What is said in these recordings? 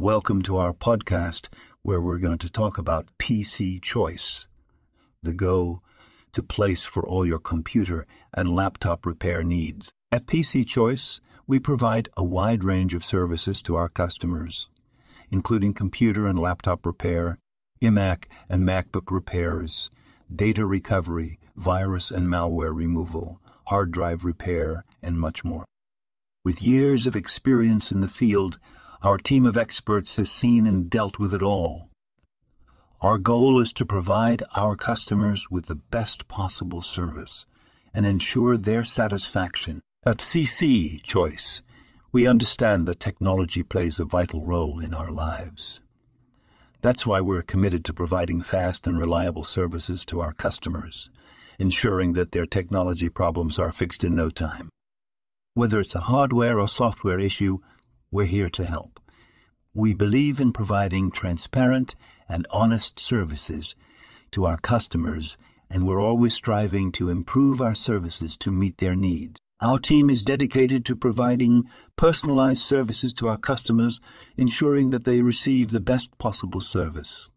Welcome to our podcast where we're going to talk about PC Choice, the go to place for all your computer and laptop repair needs. At PC Choice, we provide a wide range of services to our customers, including computer and laptop repair, iMac and MacBook repairs, data recovery, virus and malware removal, hard drive repair, and much more. With years of experience in the field, our team of experts has seen and dealt with it all. Our goal is to provide our customers with the best possible service and ensure their satisfaction. At PC Choice, we understand that technology plays a vital role in our lives. That's why we're committed to providing fast and reliable services to our customers, ensuring that their technology problems are fixed in no time. Whether it's a hardware or software issue, we're here to help. We believe in providing transparent and honest services to our customers, and we're always striving to improve our services to meet their needs. Our team is dedicated to providing personalized services to our customers, ensuring that they receive the best possible service.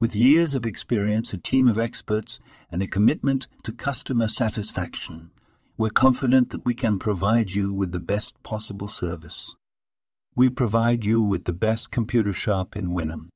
With years of experience, a team of experts, and a commitment to customer satisfaction, we're confident that we can provide you with the best possible service. We provide you with the best computer shop in Wynnum.